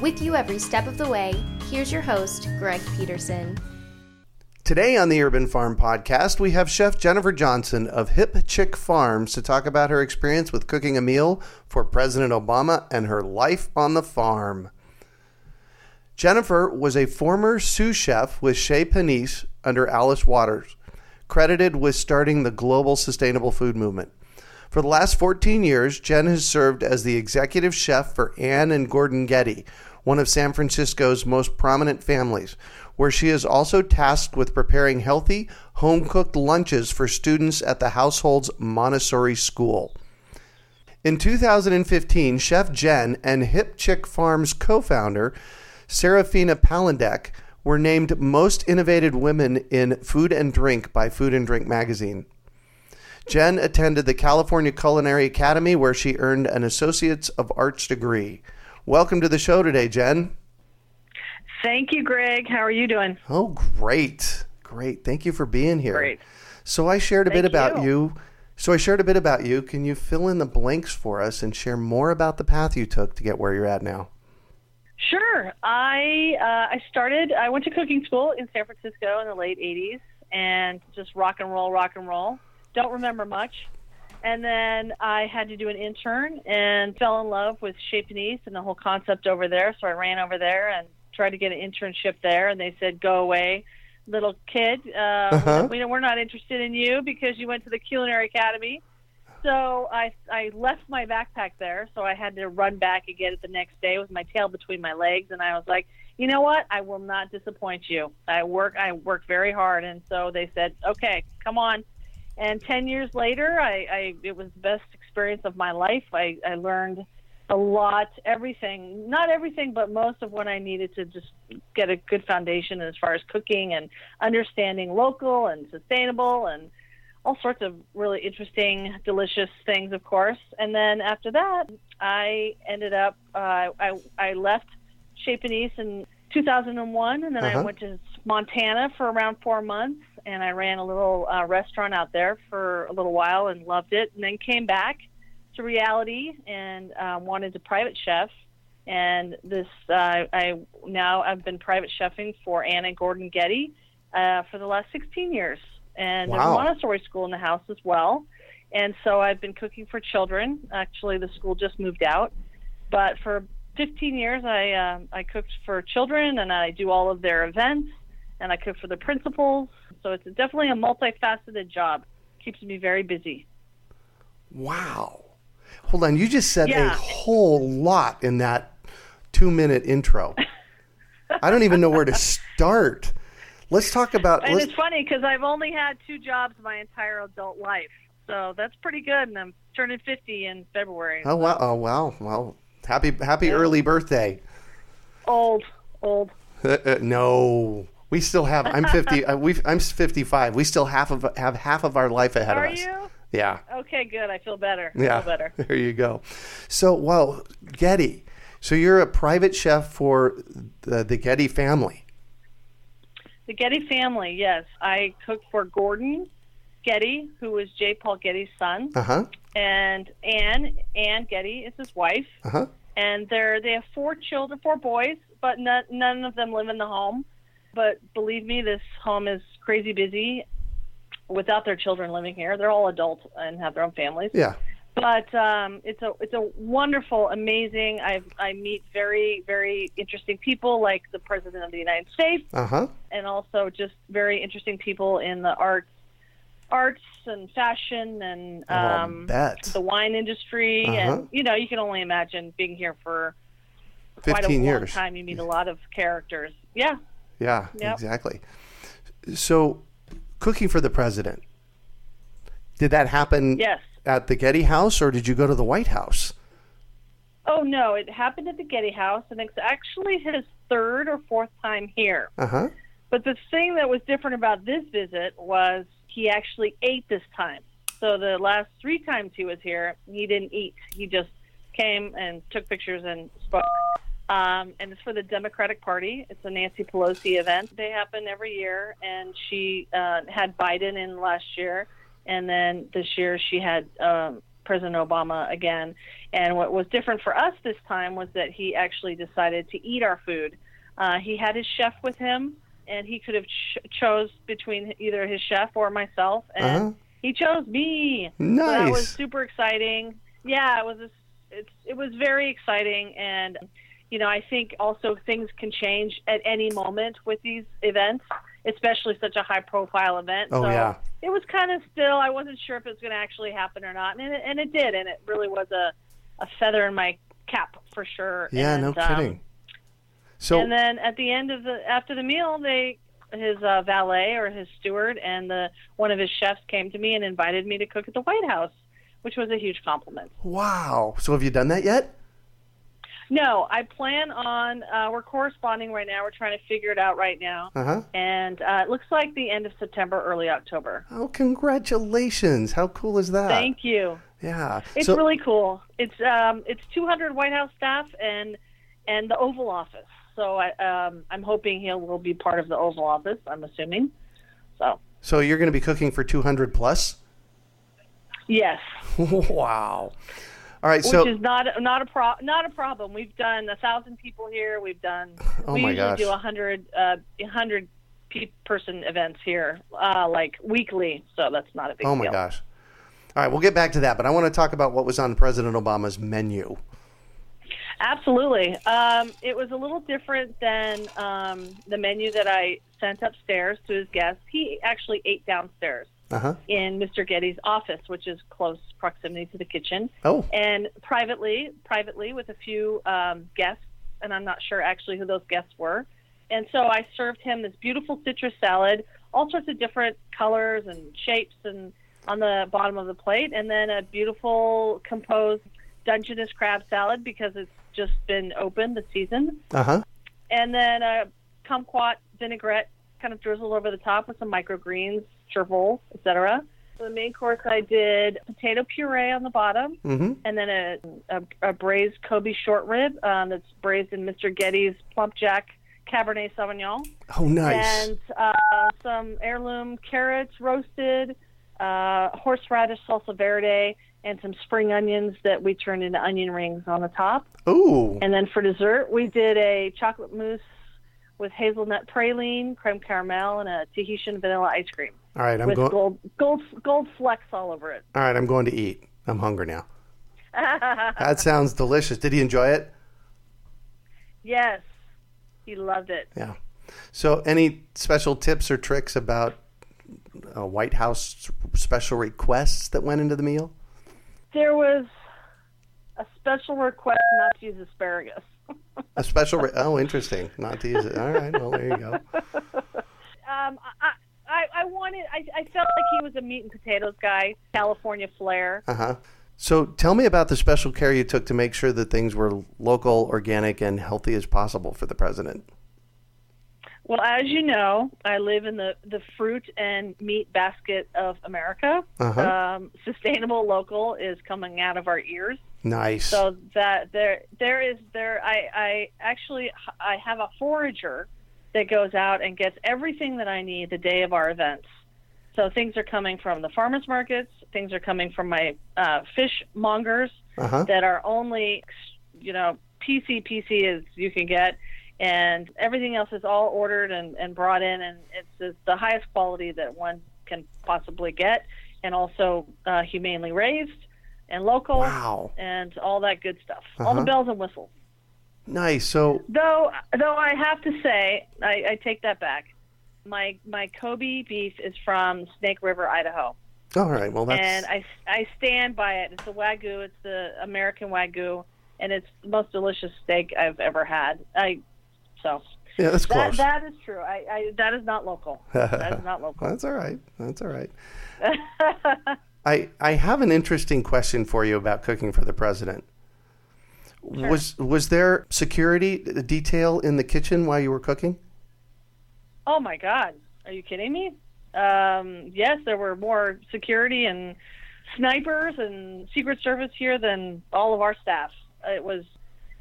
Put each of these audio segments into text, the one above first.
With you every step of the way, here's your host, Greg Peterson. Today on the Urban Farm Podcast, we have Chef Jennifer Johnson of Hip Chick Farms to talk about her experience with cooking a meal for President Obama and her life on the farm. Jennifer was a former sous chef with Chez Panisse under Alice Waters, credited with starting the global sustainable food movement. For the last 14 years, Jen has served as the executive chef for Ann and Gordon Getty, one of San Francisco's most prominent families, where she is also tasked with preparing healthy, home cooked lunches for students at the household's Montessori school. In 2015, Chef Jen and Hip Chick Farms co founder Serafina Palandech were named Most Innovative Women in Food and Drink by Food and Drink magazine. Jen attended the California Culinary Academy where she earned an Associate's of Arts degree. Welcome to the show today, Jen. Thank you, Greg. How are you doing? Oh, great. Great. Thank you for being here. Great. So I shared a Thank bit about you. you. So I shared a bit about you. Can you fill in the blanks for us and share more about the path you took to get where you're at now? Sure. I uh, I started. I went to cooking school in San Francisco in the late '80s, and just rock and roll, rock and roll. Don't remember much. And then I had to do an intern and fell in love with Chez Panisse and the whole concept over there. So I ran over there and tried to get an internship there, and they said, "Go away, little kid. Uh, Uh-huh. we, we're not interested in you because you went to the Culinary Academy." So I I left my backpack there, so I had to run back and get it the next day with my tail between my legs, and I was like, you know what? I will not disappoint you. I work I work very hard, and so they said, okay, come on. And ten years later, I, I it was the best experience of my life. I, I learned a lot, everything, not everything, but most of what I needed to just get a good foundation as far as cooking and understanding local and sustainable and all sorts of really interesting, delicious things, of course. And then after that, I ended up, uh, I, I left Chez Panisse in 2001, and then Uh-huh. I went to Montana for around four months, and I ran a little uh, restaurant out there for a little while and loved it, and then came back to reality and um, wanted to private chef. And this, uh, I now I've been private chefing for Anna Gordon Getty uh, for the last 16 years, and there's a Wow. Montessori school in the house as well. And so I've been cooking for children. Actually, the school just moved out, but for 15 years I uh, I cooked for children, and I do all of their events, and I cook for the principals. So it's definitely a multifaceted job. Keeps me very busy. Wow. Hold on. You just said a whole lot in that two minute intro. I don't even know where to start. Let's talk about. And it's funny because I've only had two jobs my entire adult life, so that's pretty good. And I'm turning 50 in February. oh wow! Oh wow! Well, happy happy early birthday. Old, old. Uh, uh, no, we still have. I'm 50. uh, we I'm 55. We still half of have half of our life ahead Are of us. you? Yeah. Okay, good. I feel better. I Yeah. feel better. There you go. So, well, Getty. So you're a private chef for the, the Getty family. The Getty family, yes. I cooked for Gordon Getty, who was J. Paul Getty's son, Uh huh. and Ann Ann Getty is his wife. Uh huh. and they're they have four children, four boys, but none, none of them live in the home. But believe me, this home is crazy busy without their children living here. They're all adults and have their own families. Yeah. but um, it's a it's a wonderful, amazing. I I meet very very interesting people like the president of the United States, Uh huh. and also just very interesting people in the arts, arts and fashion and I'll um, bet. the wine industry. Uh-huh. And you know, you can only imagine being here for quite a 15 long years. time. You meet a lot of characters. Yeah. Yeah, Yep. exactly. So, cooking for the president, did that happen Yes. at the Getty House or did you go to the White House? Oh no, it happened at the Getty House, and it's actually his third or fourth time here. Uh huh. But the thing that was different about this visit was he actually ate this time. So the last three times he was here, he didn't eat. He just came and took pictures and spoke. Um, and it's for the Democratic Party. It's a Nancy Pelosi event. They happen every year, and she uh, had Biden in last year, and then this year she had um, President Obama again. And what was different for us this time was that he actually decided to eat our food. Uh, he had his chef with him, and he could have ch- chose between either his chef or myself, and Uh-huh. he chose me. So that was super exciting. Yeah, it was. A, it's it was very exciting, and you know, I think also things can change at any moment with these events, especially such a high profile event. Oh, so yeah. it was kind of still. I wasn't sure if it was going to actually happen or not, and it, and it did, and it really was a a feather in my cap for sure. Yeah, and, no um, kidding. So, and then at the end of the after the meal, they his uh, valet or his steward and the one of his chefs came to me and invited me to cook at the White House, which was a huge compliment. wow. So, have you done that yet? No, I plan on. Uh, we're corresponding right now. We're trying to figure it out right now, Uh huh. and uh, it looks like the end of September, early October. Oh, congratulations. How cool is that? Thank you. Yeah. It's so, really cool. It's um, it's 200 White House staff and and the Oval Office. So I, um, I'm hoping he will be part of the Oval Office. I'm assuming. So so you're going to be cooking for 200 plus? yes, wow. All right. which So, is not not a pro not a problem. We've done a thousand people here. We've done Oh we my usually gosh. do a hundred uh, a hundred pe- person events here, uh, like weekly. So that's not a big oh my deal. gosh. All right. We'll get back to that, but I want to talk about what was on President Obama's menu. Absolutely. Um, it was a little different than um, the menu that I sent upstairs to his guests. He actually ate downstairs Uh huh. in Mr. Getty's office, which is close proximity to the kitchen, Oh. and privately, privately with a few um, guests, and I'm not sure actually who those guests were. And so I served him this beautiful citrus salad, all sorts of different colors and shapes, and on the bottom of the plate, and then a beautiful composed Dungeness crab salad because it's just been opened the season, Uh huh. and then a kumquat vinaigrette kind of drizzled over the top with some microgreens, chervil, etc. For the main course, I did potato puree on the bottom, Mm-hmm. and then a, a, a braised Kobe short rib um, that's braised in Mr. Getty's PlumpJack Cabernet Sauvignon, Oh, nice. and uh, some heirloom carrots roasted, uh, horseradish salsa verde, and some spring onions that we turned into onion rings on the top. Ooh. And then for dessert, we did a chocolate mousse with hazelnut praline, creme caramel, and a Tahitian vanilla ice cream All right. I'm with going. gold gold gold flecks all over it. All right. I'm going to eat. I'm hungry now. That sounds delicious. Did he enjoy it? yes, he loved it. Yeah. So, any special tips or tricks about uh, White House special requests that went into the meal? There was a special request not to use asparagus. A special. Re- oh, interesting. Not to use it. All right. Well, there you go. Um, I, I, I wanted. I, I felt like he was a meat and potatoes guy, California flair. Uh huh. So, tell me about the special care you took to make sure that things were local, organic, and healthy as possible for the president. Well, as you know, I live in the, the fruit and meat basket of America. Uh-huh. Um, sustainable local is coming out of our ears. Nice. So that there there is there I, I actually I have a forager that goes out and gets everything that I need the day of our events. So things are coming from the farmers markets. Things are coming from my uh, fish mongers uh huh. that are only, you know, PC PC as you can get, and everything else is all ordered and, and brought in, and it's, it's the highest quality that one can possibly get, and also uh, humanely raised, and local Wow. and all that good stuff. All the Uh-huh. bells and whistles. Nice. So, Though, though I have to say, I, I take that back. My my Kobe beef is from Snake River, Idaho, all right. Well, that's and I, I stand by it. It's a wagyu. It's the American wagyu, and it's the most delicious steak I've ever had. I so yeah, that's that close. that is true. I, I that is not local. that is not local. that's all right. That's all right. I I have an interesting question for you about cooking for the president. Was was there security detail in the kitchen while you were cooking? oh my God, are you kidding me? Um, yes, there were more security and snipers and Secret Service here than all of our staff. It was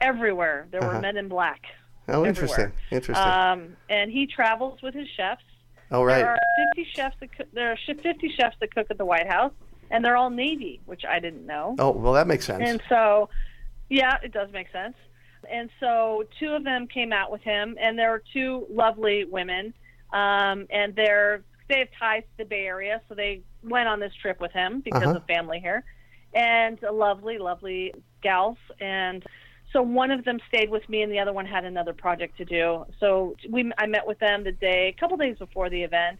everywhere. There Uh-huh. were men in black. Oh, everywhere. interesting. Interesting. Um, and he travels with his chefs. oh, right. There are 50 chefs that cook, there are 50 chefs that cook at the White House, and they're all Navy, which I didn't know. Oh, well, that makes sense. And so, yeah, it does make sense. And so, two of them came out with him, and there were two lovely women, um, and they're they have ties to the Bay Area, so they went on this trip with him because Uh-huh. of family here, and a lovely, lovely gals. And so one of them stayed with me, and the other one had another project to do. So we I met with them the day, a couple days before the event.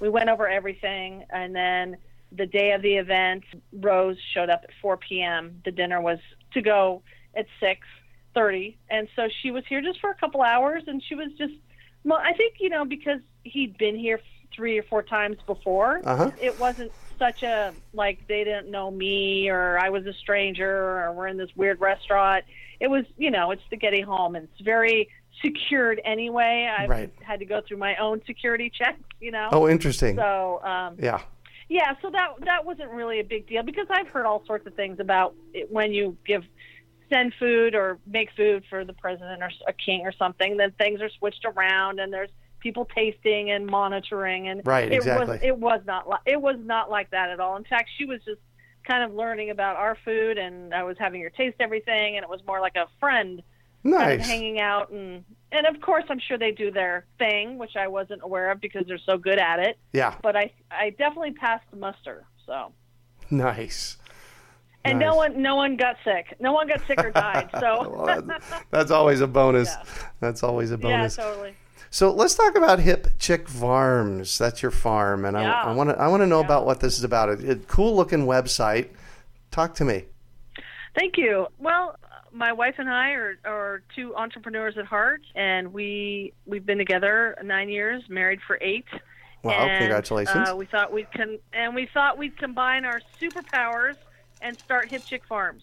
We went over everything, and then the day of the event, Rose showed up at 4 p.m. The dinner was to go at 6:30, and so she was here just for a couple hours, and she was just. Well, I think you know because he'd been here three or four times before. Uh-huh. It wasn't such a like they didn't know me or I was a stranger or we're in this weird restaurant. It was you know it's the Getty home, and it's very secured anyway. I Right. had to go through my own security checks, you know. oh, interesting. So um, yeah. Yeah, so that that wasn't really a big deal because I've heard all sorts of things about it when you give send food or make food for the president or a king or something, then things are switched around and there's people tasting and monitoring and Right, it exactly. was it was not like it was not like that at all. In fact, she was just kind of learning about our food and I was having her taste everything and it was more like a friend kind of Nice. hanging out and and of course I'm sure they do their thing, which I wasn't aware of because they're so good at it Yeah. but I I definitely passed the muster. So Nice. and Nice. no one no one got sick. No one got sick or died. So Well, that's, that's always a bonus. Yeah. That's always a bonus yeah, totally. So let's talk about Hip Chick Farms. That's your farm, and Yeah. I want to I want to know about what this is about. A, a cool looking website. Talk to me. Thank you. Well, my wife and I are, are two entrepreneurs at heart, and we we've been together nine years, married for eight. Wow, And, congratulations. Uh, we thought we'd con- and we thought we'd combine our superpowers and start Hip Chick Farms.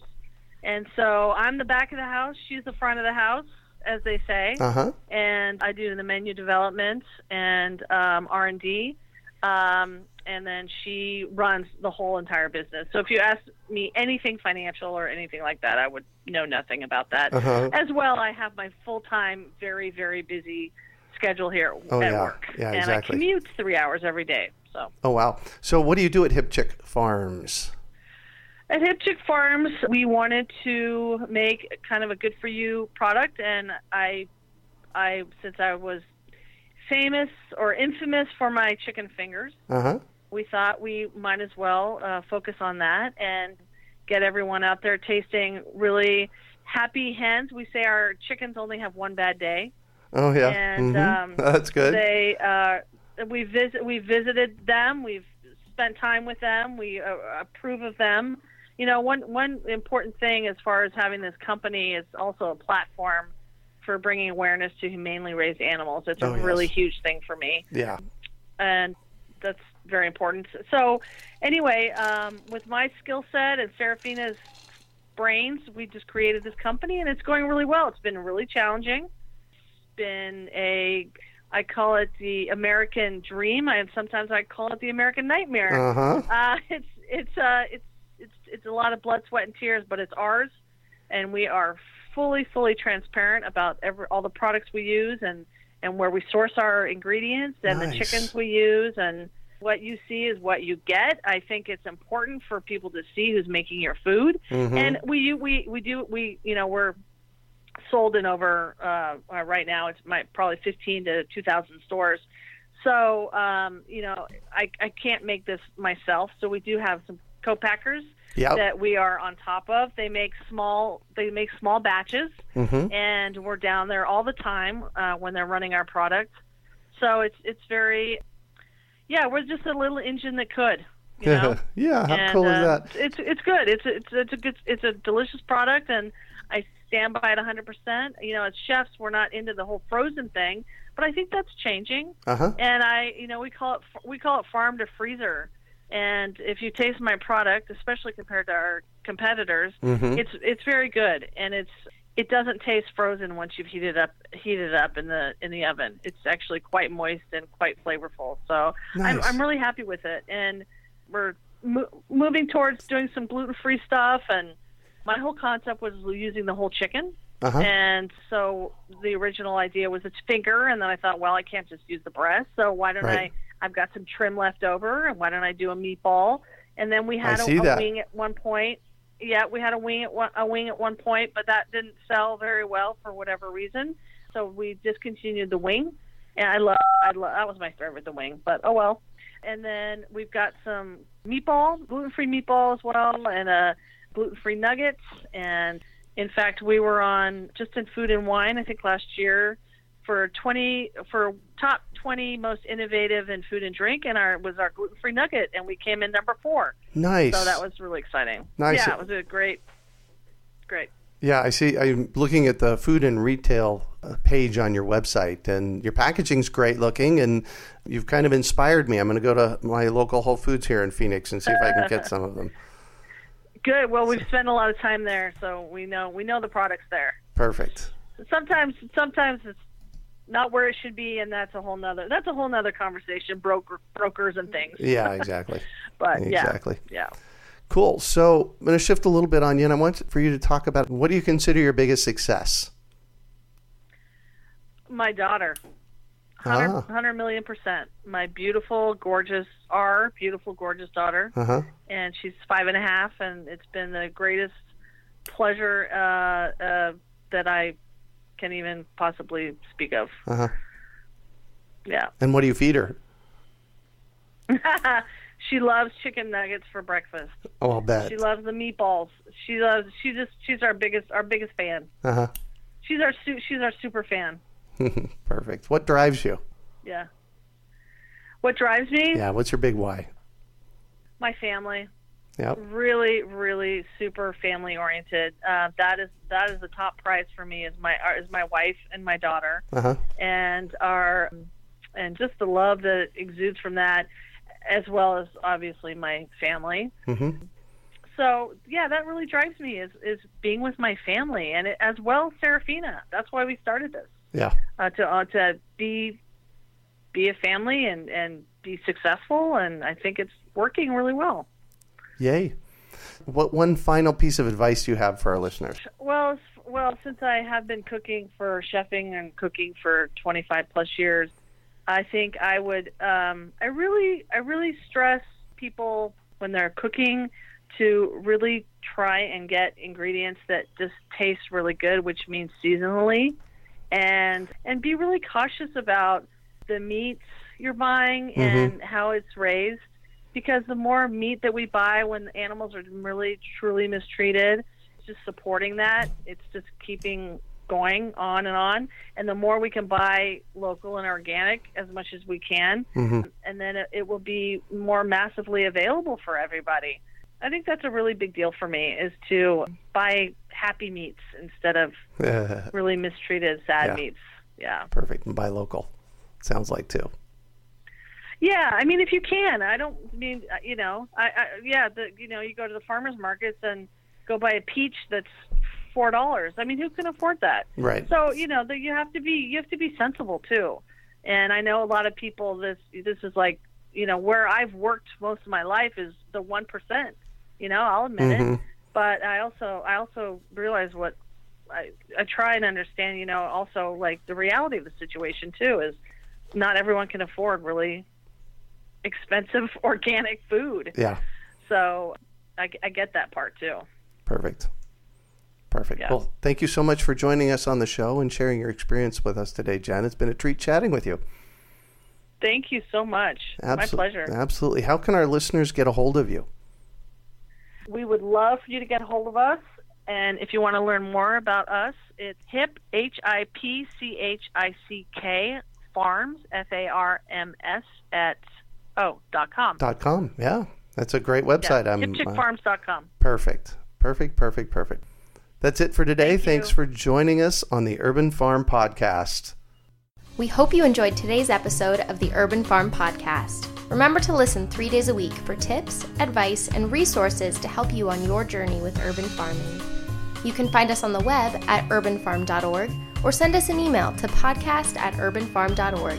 And so I'm the back of the house, she's the front of the house, as they say. Uh huh. and I do the menu development and um, R and D, um, and then she runs the whole entire business. So if you ask me anything financial or anything like that, I would know nothing about that. Uh-huh. As well, I have my full time, very very busy schedule here Oh, at yeah. work, Yeah, and exactly. I commute three hours every day. So. Oh wow. So what do you do at Hip Chick Farms? At Hip Chick Farms, we wanted to make kind of a good for you product, and I, I since I was famous or infamous for my chicken fingers, Uh huh. we thought we might as well uh, focus on that and get everyone out there tasting really happy hens. We say our chickens only have one bad day. Oh yeah. And, Mhm. um, That's good. They uh, we visit we visited them. We've spent time with them. We uh, approve of them. You know, one one important thing as far as having this company is also a platform for bringing awareness to humanely raised animals. It's Oh, a yes. really huge thing for me yeah. and that's very important. So, anyway, um, with my skill set and Serafina's brains, we just created this company, and it's going really well. It's been really challenging. It's been a, I call it the American dream, and sometimes I call it the American nightmare. Uh huh. Uh, it's it's uh it's it's it's a lot of blood, sweat, and tears, but it's ours, and we are fully fully transparent about every all the products we use and and where we source our ingredients and the chickens we use and what you see is what you get. I think it's important for people to see who's making your food, Mhm. and we we we do we you know we're sold in over uh, uh, right now it's my probably 15 to 2,000 stores. So um, you know I I can't make this myself. So we do have some co-packers Yep. that we are on top of. They make small they make small batches, Mm-hmm. and we're down there all the time uh, when they're running our product. So it's it's very yeah, we're just a little engine that could. You know? yeah, how and, cool is uh, that? It's it's good. It's it's it's a good it's a delicious product, and I stand by it 100. percent You know, as chefs, we're not into the whole frozen thing, but I think that's changing. Uh huh. And I, you know, we call it we call it farm to freezer. And if you taste my product, especially compared to our competitors, Mhm. it's it's very good, and it's it doesn't taste frozen once you've heated up heated it up in the in the oven. It's actually quite moist and quite flavorful. So I'm I'm really happy with it, and we're mo- moving towards doing some gluten free stuff. And my whole concept was using the whole chicken. Uh huh. And so the original idea was its finger, and then I thought, well, I can't just use the breast, so why don't Right. I? I've got some trim left over, and why don't I do a meatball? And then we had a, a wing at one point. Yeah, we had a wing at one, a wing at one point, but that didn't sell very well for whatever reason. So we discontinued the wing, and I love, I love that was my favorite, the wing. But oh well. And then we've got some meatball, gluten-free meatball as well, and uh, gluten-free nuggets. And in fact, we were on just in food and wine, I think last year, for 20 for top 20 most innovative in food and drink, and our was our gluten-free nugget, and we came in number four. Nice. So that was really exciting. Nice. Yeah, it was a great, great. Yeah, I see. I'm looking at the food and retail uh, page on your website, and your packaging's great looking, and you've kind of inspired me. I'm going to go to my local Whole Foods here in Phoenix and see if I can get some of them. Good. Well, we've spent a lot of time there, so we know we know the products there. Perfect. Sometimes, sometimes it's not where it should be, and that's a whole nother that's a whole nother conversation. Broker brokers and things. Yeah, exactly. But Exactly. yeah, Cool. So I'm going to shift a little bit on you, and I want for you to talk about what do you consider your biggest success? My daughter. 100, Ah. 100 million percent. My beautiful, gorgeous, our beautiful, gorgeous daughter. Uh huh. and she's five and a half, and it's been the greatest pleasure uh, uh, that I can even possibly speak of. Uh huh. Yeah, And what do you feed her? she loves chicken nuggets for breakfast. Oh, I'll bet. She loves the meatballs. She loves. She just. She's our biggest. Our biggest fan. Uh huh. She's our. She's our super fan. Perfect. What drives you? Yeah. What drives me? Yeah. What's your big why? My family. Yep. really really super family oriented uh, that is that is the top prize for me is my uh, is my wife and my daughter. Uh huh. and our and just the love that exudes from that as well as obviously my family. Hmm so yeah that really drives me is is being with my family and it, as well Serafina. That's why we started this. Yeah. uh, to uh, to be be a family and and be successful and I think it's working really well Yay. What one final piece of advice do you have for our listeners? Well, well, since I have been cooking for chefing and cooking for 25 plus years, I think I would. Um, I really, I really stress people when they're cooking to really try and get ingredients that just taste really good, which means seasonally, and and be really cautious about the meats you're buying and how it's raised because the more meat that we buy when animals are really truly mistreated it's just supporting that it's just keeping going on and on and the more we can buy local and organic as much as we can hmm and then it, it will be more massively available for everybody i think that's a really big deal for me is to buy happy meats instead of really mistreated sad Yeah. meats yeah Perfect. And buy local. Sounds like too. Yeah, I mean, if you can, I don't mean uh, you know, I, I yeah, the you know, you go to the farmers markets and go buy a peach that's four dollars. I mean, who can afford that? Right. So you know, the, you have to be you have to be sensible too. And I know a lot of people. This this is like you know where I've worked most of my life is the one percent. You know, I'll admit Mhm. it. But I also I also realize what I I try and understand. You know, also like the reality of the situation too is not everyone can afford really expensive organic food. Yeah. So I, I get that part too. Perfect. Perfect. Yeah. Well, thank you so much for joining us on the show and sharing your experience with us today, Jen. It's been a treat chatting with you. Thank you so much. My pleasure. Absolutely. How can our listeners get a hold of you? We would love for you to get a hold of us. And if you want to learn more about us, it's HIP, H I P C H I C K, Farms, F A R M S, at oh, dot com. Dot com. Yeah, that's a great website. Yeah, I'm, uh, hipchickfarms.com. perfect. Perfect, perfect, perfect. That's it for today. Thank Thanks you. for joining us on the Urban Farm Podcast. We hope you enjoyed today's episode of the Urban Farm Podcast. Remember to listen three days a week for tips, advice, and resources to help you on your journey with urban farming. You can find us on the web at urbanfarm.org or send us an email to podcast at urbanfarm.org.